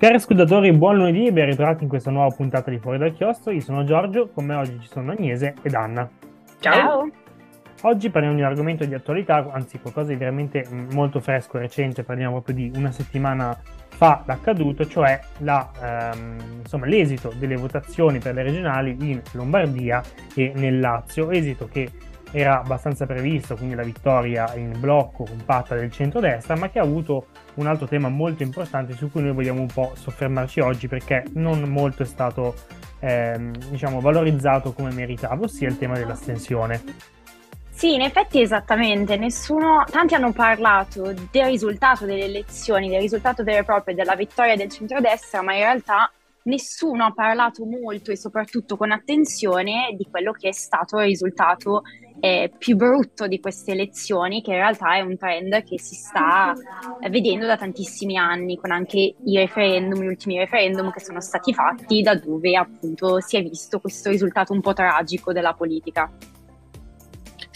Cari ascoltatori, buon lunedì e ben ritrovati in questa nuova puntata di Fuori dal Chiostro. Io sono Giorgio, con me oggi ci sono Agnese ed Anna. Ciao! Ciao. Oggi parliamo di un argomento di attualità, anzi qualcosa di veramente molto fresco e recente, parliamo proprio di una settimana fa l'accaduto, cioè la, ehm, insomma, l'esito delle votazioni per le regionali in Lombardia e nel Lazio, esito che era abbastanza previsto, quindi la vittoria in blocco compatta del centrodestra, ma che ha avuto un altro tema molto importante su cui noi vogliamo un po' soffermarci oggi perché non molto è stato ehm, diciamo, valorizzato come meritava, ossia il tema dell'astensione. Sì, in effetti esattamente, nessuno, tanti hanno parlato del risultato delle elezioni, del risultato vero e proprio della vittoria del centrodestra, ma in realtà nessuno ha parlato molto e soprattutto con attenzione di quello che è stato il risultato eh, più brutto di queste elezioni, che in realtà è un trend che si sta vedendo da tantissimi anni, con anche i referendum, gli ultimi referendum che sono stati fatti, da dove appunto si è visto questo risultato un po' tragico della politica.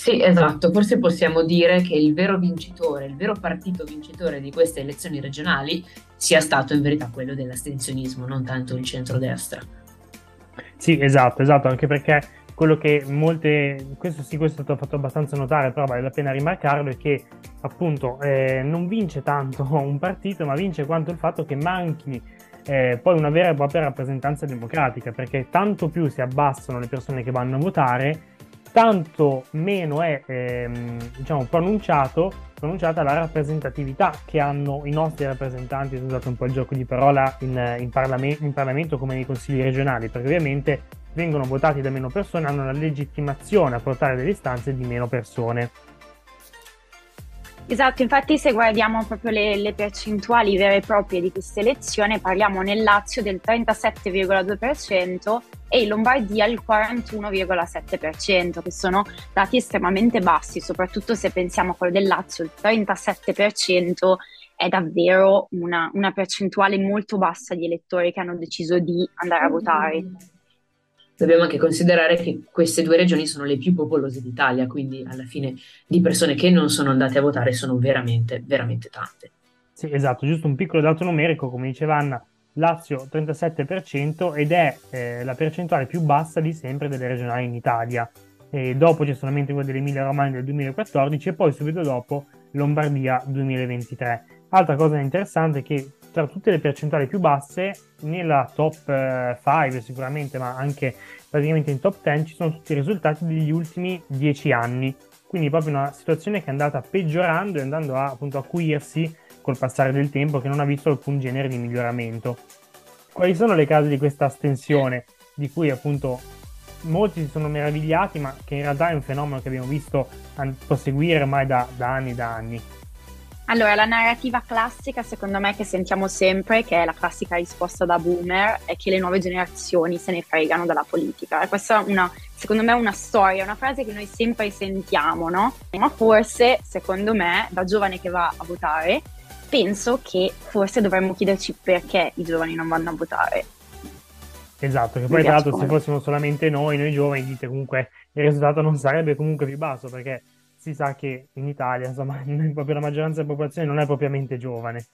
Sì, esatto, forse possiamo dire che il vero vincitore, il vero partito vincitore di queste elezioni regionali sia stato in verità quello dell'astensionismo, non tanto il centrodestra. Sì, esatto, esatto, anche perché quello che molte, questo sì, questo è stato fatto abbastanza notare, però vale la pena rimarcarlo, è che appunto eh, non vince tanto un partito, ma vince quanto il fatto che manchi eh, poi una vera e propria rappresentanza democratica, perché tanto più si abbassano le persone che vanno a votare, tanto meno è ehm, diciamo, pronunciata la rappresentatività che hanno i nostri rappresentanti, scusate un po' il gioco di parola, in, in, Parlame- in Parlamento come nei consigli regionali, perché ovviamente vengono votati da meno persone, hanno la legittimazione a portare delle istanze di meno persone. Esatto, infatti se guardiamo proprio le, le, percentuali vere e proprie di questa elezione, parliamo nel Lazio del 37,2% e in Lombardia il 41,7%, che sono dati estremamente bassi, soprattutto se pensiamo a quello del Lazio, il 37% è davvero una, una percentuale molto bassa di elettori che hanno deciso di andare a votare dobbiamo anche considerare che queste due regioni sono le più popolose d'Italia, quindi alla fine di persone che non sono andate a votare sono veramente, veramente tante. Sì, esatto, giusto un piccolo dato numerico, come diceva Anna, Lazio 37% ed è eh, la percentuale più bassa di sempre delle regionali in Italia. E dopo c'è solamente quella dell'Emilia Romagna del 2014 e poi subito dopo Lombardia 2023. Altra cosa interessante è che tra tutte le percentuali più basse, nella top 5 eh, sicuramente, ma anche praticamente in top 10 ci sono tutti i risultati degli ultimi 10 anni. Quindi proprio una situazione che è andata peggiorando e andando a, appunto acuirsi col passare del tempo che non ha visto alcun genere di miglioramento. Quali sono le cause di questa astensione di cui appunto molti si sono meravigliati, ma che in realtà è un fenomeno che abbiamo visto proseguire ormai da, da anni e da anni? Allora, la narrativa classica, secondo me, che sentiamo sempre, che è la classica risposta da boomer, è che le nuove generazioni se ne fregano dalla politica. E questa è una, secondo me, una storia, una frase che noi sempre sentiamo, no? Ma forse, secondo me, da giovane che va a votare, penso che forse dovremmo chiederci perché i giovani non vanno a votare. Esatto, che poi tra l'altro se fossimo solamente noi, noi giovani, dite comunque il risultato non sarebbe comunque più basso perché si sa che in Italia, insomma, proprio la maggioranza della popolazione non è propriamente giovane.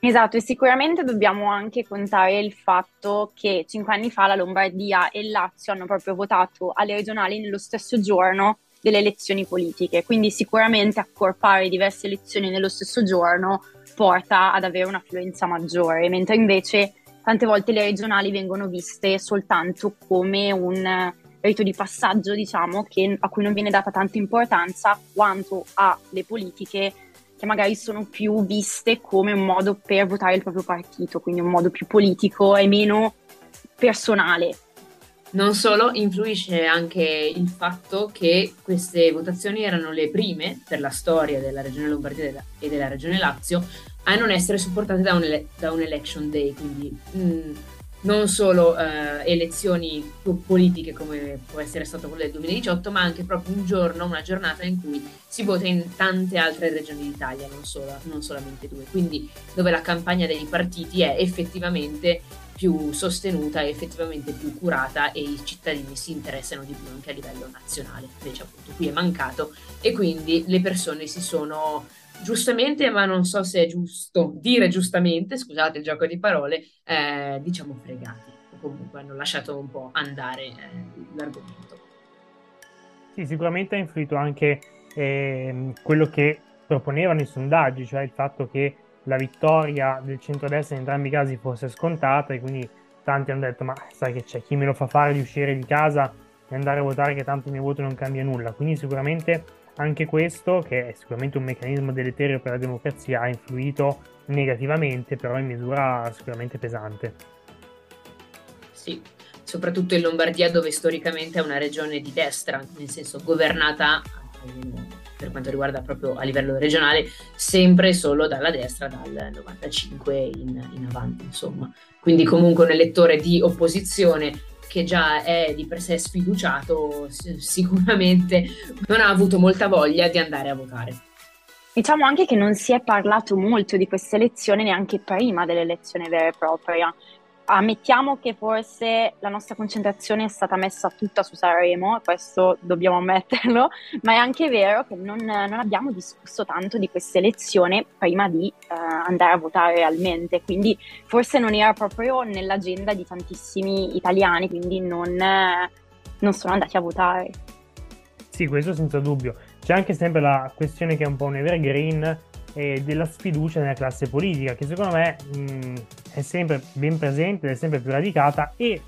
Esatto, e sicuramente dobbiamo anche contare il fatto che cinque anni fa la Lombardia e il Lazio hanno proprio votato alle regionali nello stesso giorno delle elezioni politiche, quindi sicuramente accorpare diverse elezioni nello stesso giorno porta ad avere un'affluenza maggiore, mentre invece tante volte le regionali vengono viste soltanto come un rito di passaggio, diciamo, che, a cui non viene data tanta importanza quanto alle politiche che magari sono più viste come un modo per votare il proprio partito, quindi un modo più politico e meno personale. Non solo, influisce anche il fatto che queste votazioni erano le prime per la storia della Regione Lombardia e della Regione Lazio a non essere supportate da un, ele- da un election day, quindi mh, mm, non solo eh, elezioni politiche come può essere stato quello del 2018, ma anche proprio un giorno, una giornata in cui si vota in tante altre regioni d'Italia, non, solo, non solamente due. Quindi dove la campagna dei partiti è effettivamente più sostenuta e effettivamente più curata e i cittadini si interessano di più anche a livello nazionale. Invece appunto qui è mancato e quindi le persone si sono giustamente, ma non so se è giusto dire giustamente, scusate il gioco di parole, eh, diciamo fregati, o comunque hanno lasciato un po' andare eh, l'argomento. Sì, sicuramente ha influito anche eh, quello che proponevano i sondaggi, cioè il fatto che la vittoria del centrodestra in entrambi i casi fosse scontata e quindi tanti hanno detto ma sai che c'è chi me lo fa fare di uscire di casa e andare a votare che tanto il mio voto non cambia nulla quindi sicuramente anche questo che è sicuramente un meccanismo deleterio per la democrazia ha influito negativamente però in misura sicuramente pesante sì soprattutto in Lombardia dove storicamente è una regione di destra nel senso governata per quanto riguarda proprio a livello regionale, sempre solo dalla destra dal 95 in, in avanti, insomma. Quindi comunque un elettore di opposizione che già è di per sé sfiduciato, sicuramente non ha avuto molta voglia di andare a votare. Diciamo anche che non si è parlato molto di questa elezione neanche prima dell'elezione vera e propria ammettiamo che forse la nostra concentrazione è stata messa tutta su Sanremo, questo dobbiamo ammetterlo, ma è anche vero che non, non abbiamo discusso tanto di questa elezione prima di uh, andare a votare realmente, quindi forse non era proprio nell'agenda di tantissimi italiani, quindi non, non sono andati a votare. Sì, questo senza dubbio. C'è anche sempre la questione che è un po' un evergreen eh, della sfiducia nella classe politica, che secondo me mh, è sempre ben presente, è sempre più radicata e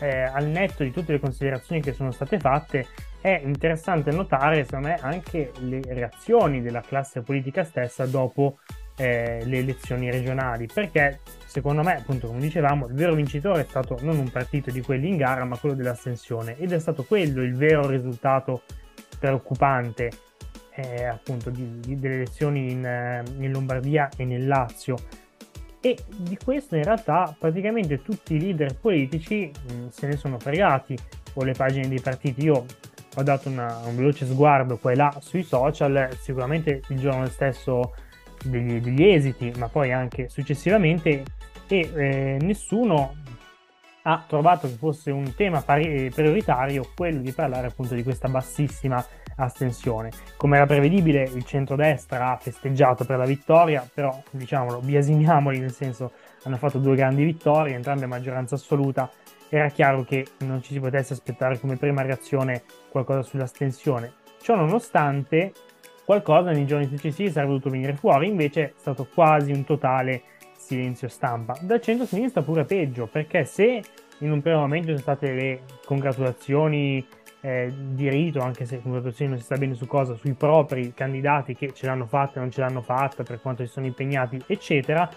eh, al netto di tutte le considerazioni che sono state fatte, è interessante notare, secondo me, anche le reazioni della classe politica stessa dopo eh, le elezioni regionali, perché secondo me, appunto, come dicevamo, il vero vincitore è stato non un partito di quelli in gara, ma quello dell'astensione, ed è stato quello il vero risultato preoccupante eh, appunto di, di, delle elezioni in, in, Lombardia e nel Lazio. E di questo in realtà praticamente tutti i leader politici mh, mm, se ne sono fregati, o le pagine dei partiti. Io ho dato una, un veloce sguardo qua e là sui social, sicuramente il giorno stesso degli, degli esiti, ma poi anche successivamente, e eh, nessuno ha trovato che fosse un tema pari- prioritario quello di parlare appunto di questa bassissima astensione. Come era prevedibile, il centrodestra ha festeggiato per la vittoria, però diciamolo, biasimiamoli, nel senso hanno fatto due grandi vittorie, entrambe maggioranza assoluta. Era chiaro che non ci si potesse aspettare come prima reazione qualcosa sull'astensione. Ciò nonostante, qualcosa nei giorni successivi sarebbe dovuto venire fuori, invece è stato quasi un totale silenzio stampa. Dal centro-sinistra pure peggio, perché se in un primo momento sono state le congratulazioni eh, di rito, anche se congratulazioni non si sta bene su cosa, sui propri candidati che ce l'hanno fatta, non ce l'hanno fatta, per quanto si sono impegnati, eccetera.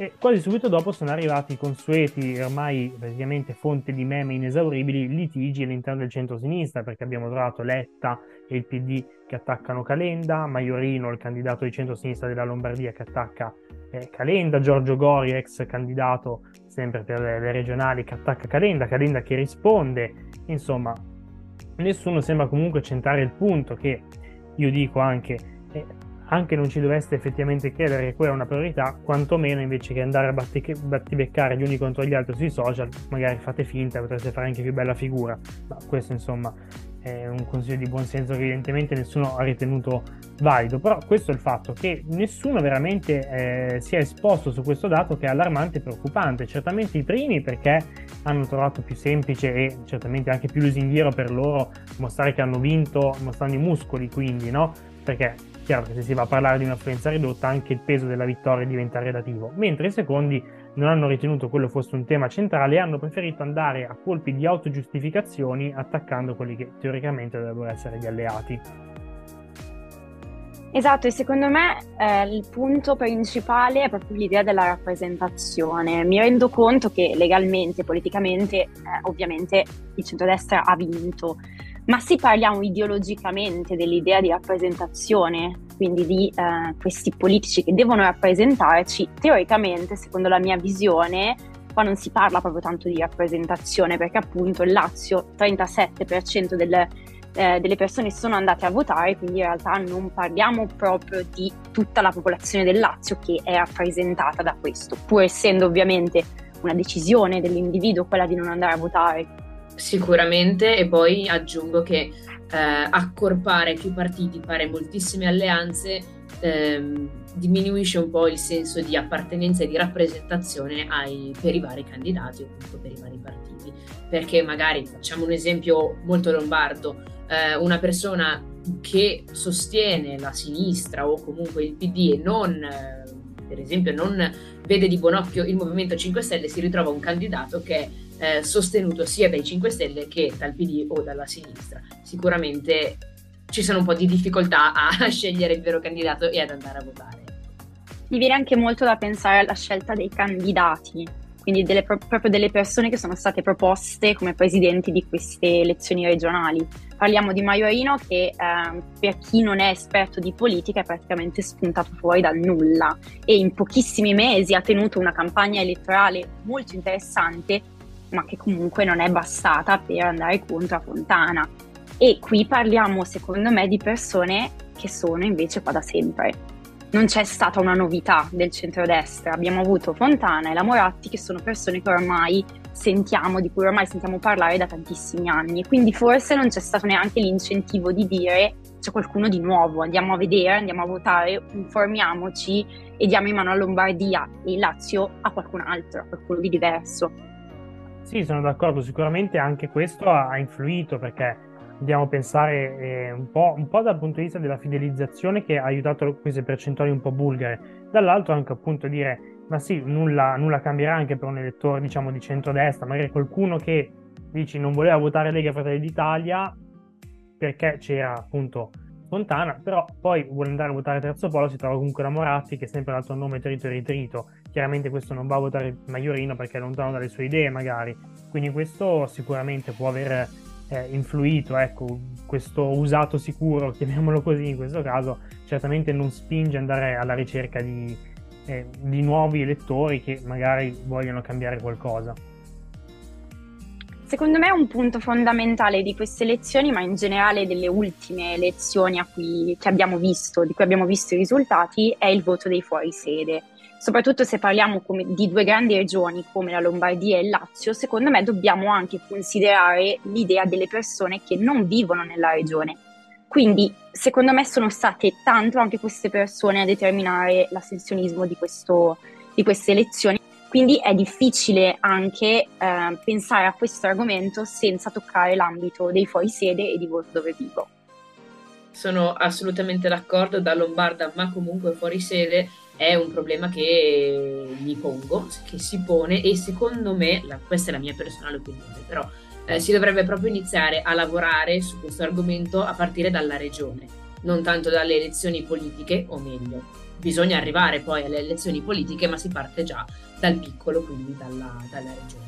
E quasi subito dopo sono arrivati i consueti, ormai praticamente fonte di meme inesauribili, litigi all'interno del centro-sinistra, perché abbiamo trovato Letta e il PD che attaccano Calenda, Maiorino, il candidato di centro-sinistra della Lombardia che attacca eh, Calenda, Giorgio Gori, ex candidato sempre per le, le regionali che attacca Calenda, Calenda che risponde, insomma nessuno sembra comunque centrare il punto che io dico anche, eh, anche non ci dovreste effettivamente credere che quella è una priorità, quantomeno invece che andare a batti- battibeccare gli uni contro gli altri sui social, magari fate finta, potreste fare anche più bella figura. Ma questo insomma è un consiglio di buon senso che evidentemente nessuno ha ritenuto valido, però questo è il fatto che nessuno veramente eh, si è esposto su questo dato che è allarmante e preoccupante, certamente i primi perché hanno trovato più semplice e certamente anche più lusinghiero per loro mostrare che hanno vinto mostrando i muscoli quindi, no? Perché chiaro che se si va a parlare di un'affluenza ridotta anche il peso della vittoria diventa relativo, mentre i secondi non hanno ritenuto quello fosse un tema centrale e hanno preferito andare a colpi di autogiustificazioni attaccando quelli che teoricamente dovrebbero essere gli alleati. Esatto, e secondo me eh, il punto principale è proprio l'idea della rappresentazione. Mi rendo conto che legalmente, politicamente, eh, ovviamente il centrodestra ha vinto, ma se parliamo ideologicamente dell'idea di rappresentazione, quindi di eh, questi politici che devono rappresentarci, teoricamente, secondo la mia visione, qua non si parla proprio tanto di rappresentazione, perché appunto il Lazio, 37% del, eh, delle persone sono andate a votare, quindi in realtà non parliamo proprio di tutta la popolazione del Lazio che è rappresentata da questo, pur essendo ovviamente una decisione dell'individuo quella di non andare a votare Sicuramente, e poi aggiungo che eh, accorpare più partiti, fare moltissime alleanze, ehm, diminuisce un po' il senso di appartenenza e di rappresentazione ai, per i vari candidati o per i vari partiti. Perché magari, facciamo un esempio molto lombardo, eh, una persona che sostiene la sinistra o comunque il PD e non, eh, per esempio, non vede di buon occhio il Movimento 5 Stelle, si ritrova un candidato che è eh, sostenuto sia dai 5 Stelle che dal PD o dalla sinistra. Sicuramente ci sono un po' di difficoltà a scegliere il vero candidato e ad andare a votare. Mi viene anche molto da pensare alla scelta dei candidati, quindi delle, proprio delle persone che sono state proposte come presidenti di queste elezioni regionali. Parliamo di Maiorino che eh, per chi non è esperto di politica è praticamente spuntato fuori dal nulla e in pochissimi mesi ha tenuto una campagna elettorale molto interessante ma che comunque non è bastata per andare contro a Fontana. E qui parliamo, secondo me, di persone che sono invece qua da sempre. Non c'è stata una novità del centrodestra, abbiamo avuto Fontana e la Moratti che sono persone che ormai sentiamo, di cui ormai sentiamo parlare da tantissimi anni. Quindi forse non c'è stato neanche l'incentivo di dire c'è qualcuno di nuovo, andiamo a vedere, andiamo a votare, informiamoci e diamo in mano a Lombardia e Lazio a qualcun altro, a qualcuno di diverso. Sì, sono d'accordo, sicuramente anche questo ha, influito perché dobbiamo pensare eh, un, po', un, po', dal punto di vista della fidelizzazione che ha aiutato queste percentuali un po' bulgare, dall'altro anche appunto dire ma sì, nulla, nulla cambierà anche per un elettore diciamo di centrodestra, magari qualcuno che dici non voleva votare Lega Fratelli d'Italia perché c'era appunto Fontana, però poi vuole andare a votare terzo polo, si trova comunque la Moratti che è sempre l'altro nome trito e ritrito. Chiaramente questo non va a votare Maiorino perché è lontano dalle sue idee magari, quindi questo sicuramente può aver eh, influito, ecco, questo usato sicuro, chiamiamolo così in questo caso, certamente non spinge ad andare alla ricerca di, eh, di nuovi elettori che magari vogliono cambiare qualcosa. Secondo me un punto fondamentale di queste elezioni, ma in generale delle ultime elezioni cui, che abbiamo visto, di cui abbiamo visto i risultati, è il voto dei fuorisede soprattutto se parliamo come, di due grandi regioni come la Lombardia e il Lazio, secondo me dobbiamo anche considerare l'idea delle persone che non vivono nella regione. Quindi, secondo me, sono state tanto anche queste persone a determinare l'astensionismo di, questo, di queste elezioni. Quindi è difficile anche eh, pensare a questo argomento senza toccare l'ambito dei fuorisede e di dove vivo. Sono assolutamente d'accordo, da lombarda ma comunque fuori sede è un problema che mi pongo, che si pone e secondo me, la, questa è la mia personale opinione, però eh, si dovrebbe proprio iniziare a lavorare su questo argomento a partire dalla regione, non tanto dalle elezioni politiche, o meglio, bisogna arrivare poi alle elezioni politiche, ma si parte già dal piccolo, quindi dalla, dalla regione.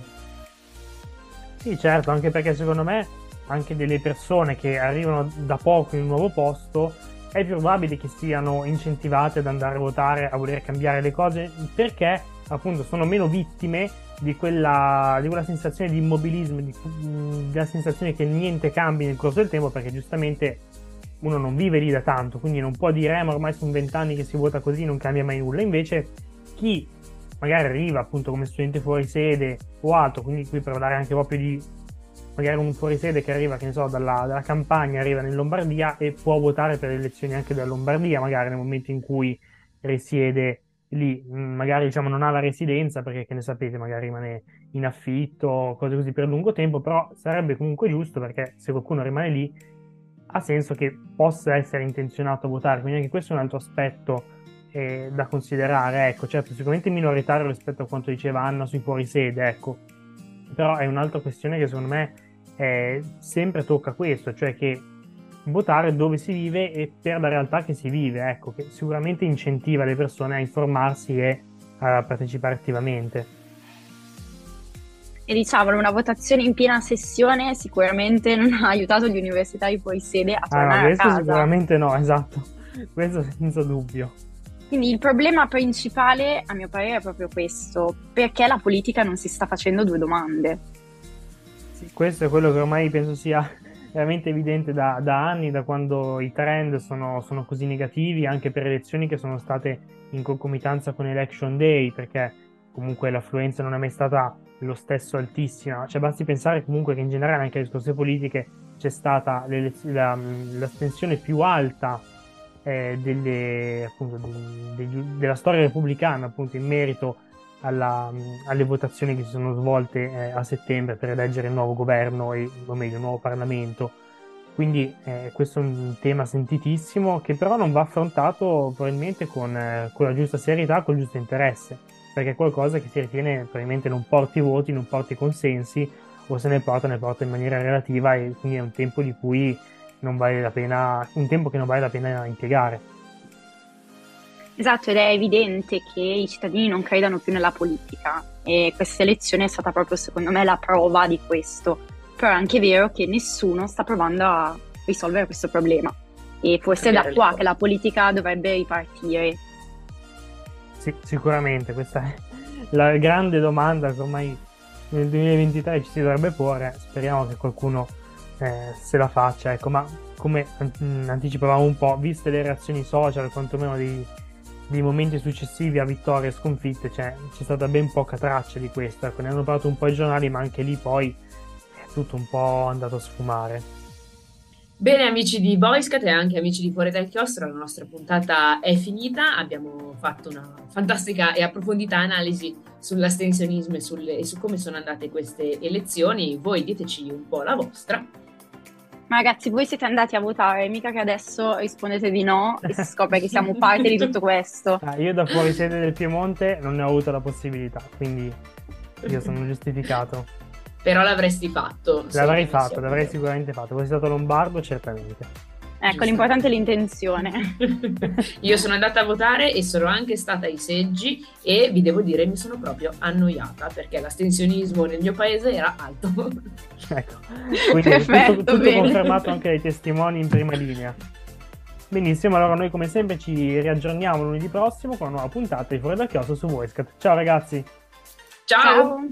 Sì, certo, anche perché secondo me anche delle persone che arrivano da poco in un nuovo posto è probabile che siano incentivate ad andare a votare, a voler cambiare le cose, perché appunto sono meno vittime di quella, di quella sensazione di immobilismo, di, della sensazione che niente cambi nel corso del tempo, perché giustamente uno non vive lì da tanto, quindi non può dire, eh, ma ormai sono vent'anni che si vota così, non cambia mai nulla. Invece chi magari arriva appunto come studente fuori sede o altro, quindi qui per parlare anche proprio di magari un fuorisede che arriva, che ne so, dalla, dalla, campagna, arriva in Lombardia e può votare per le elezioni anche dalla Lombardia, magari nel momento in cui risiede lì, mm, magari diciamo non ha la residenza perché che ne sapete, magari rimane in affitto, cose così per lungo tempo, però sarebbe comunque giusto perché se qualcuno rimane lì ha senso che possa essere intenzionato a votare, quindi anche questo è un altro aspetto eh, da considerare, ecco, certo sicuramente minoritario rispetto a quanto diceva Anna sui fuorisede, ecco, però è un'altra questione che secondo me eh, sempre tocca questo, cioè che votare dove si vive e per la realtà che si vive, ecco, che sicuramente incentiva le persone a informarsi e a partecipare attivamente. E diciamo, una votazione in piena sessione sicuramente non ha aiutato gli universitari fuori sede a tornare ah, no, questo sicuramente no, esatto, questo senza dubbio. Quindi il problema principale, a mio parere, è proprio questo, perché la politica non si sta facendo due domande. Sì, questo è quello che ormai penso sia veramente evidente da, da anni, da quando i trend sono, sono, così negativi, anche per elezioni che sono state in concomitanza con Election Day, perché comunque l'affluenza non è mai stata lo stesso altissima. Cioè basti pensare comunque che in generale anche le scorse politiche c'è stata la, l'astensione più alta eh, delle, appunto, de, de, della storia repubblicana appunto, in merito alla, alle votazioni che si sono svolte eh, a settembre per eleggere il nuovo governo e, o meglio, il nuovo Parlamento. Quindi eh, questo è un tema sentitissimo che però non va affrontato probabilmente con, eh, con la giusta serietà, con il giusto interesse, perché è qualcosa che si ritiene probabilmente non porti voti, non porti consensi, o se ne porta, ne porta in maniera relativa e quindi è un tempo di cui non vale la pena, un tempo che non vale la pena impiegare. Esatto, ed è evidente che i cittadini non credano più nella politica e questa elezione è stata proprio secondo me la prova di questo. Però è anche vero che nessuno sta provando a risolvere questo problema e forse è da qua che la politica dovrebbe ripartire. Sì, sicuramente, questa è la grande domanda che ormai nel 2023 ci si dovrebbe porre. Speriamo che qualcuno eh, se la faccia. Ecco, ma come anticipavamo un po', viste le reazioni social, quantomeno dei, dei momenti successivi a vittorie e sconfitte, cioè, c'è stata ben poca traccia di questo. Ecco, ne hanno parlato un po' i giornali, ma anche lì poi è tutto un po' andato a sfumare. Bene amici di Boyscat e anche amici di Fuori dal Chiostro, la nostra puntata è finita, abbiamo fatto una fantastica e approfondita analisi sull'astensionismo e, sulle, e su come sono andate queste elezioni, voi diteci un po' la vostra. Ma ragazzi, voi siete andati a votare, mica che adesso rispondete di no e si scopre che siamo parte di tutto questo. Ah, io da fuori sede del Piemonte non ne ho avuto la possibilità, quindi io sono giustificato. Però l'avresti fatto. L'avrei fatto, l'avrei sicuramente fatto. Fossi stato lombardo, certamente. Ecco, l'importante è l'intenzione. Io sono andata a votare e sono anche stata ai seggi e vi devo dire mi sono proprio annoiata perché l'astensionismo nel mio paese era alto. ecco, quindi Perfetto, tutto, tutto confermato anche dai testimoni in prima linea. Benissimo, allora noi come sempre ci riaggiorniamo lunedì prossimo con una nuova puntata di Fuori dal Chiosso su Voicecat. Ciao ragazzi! Ciao. Ciao.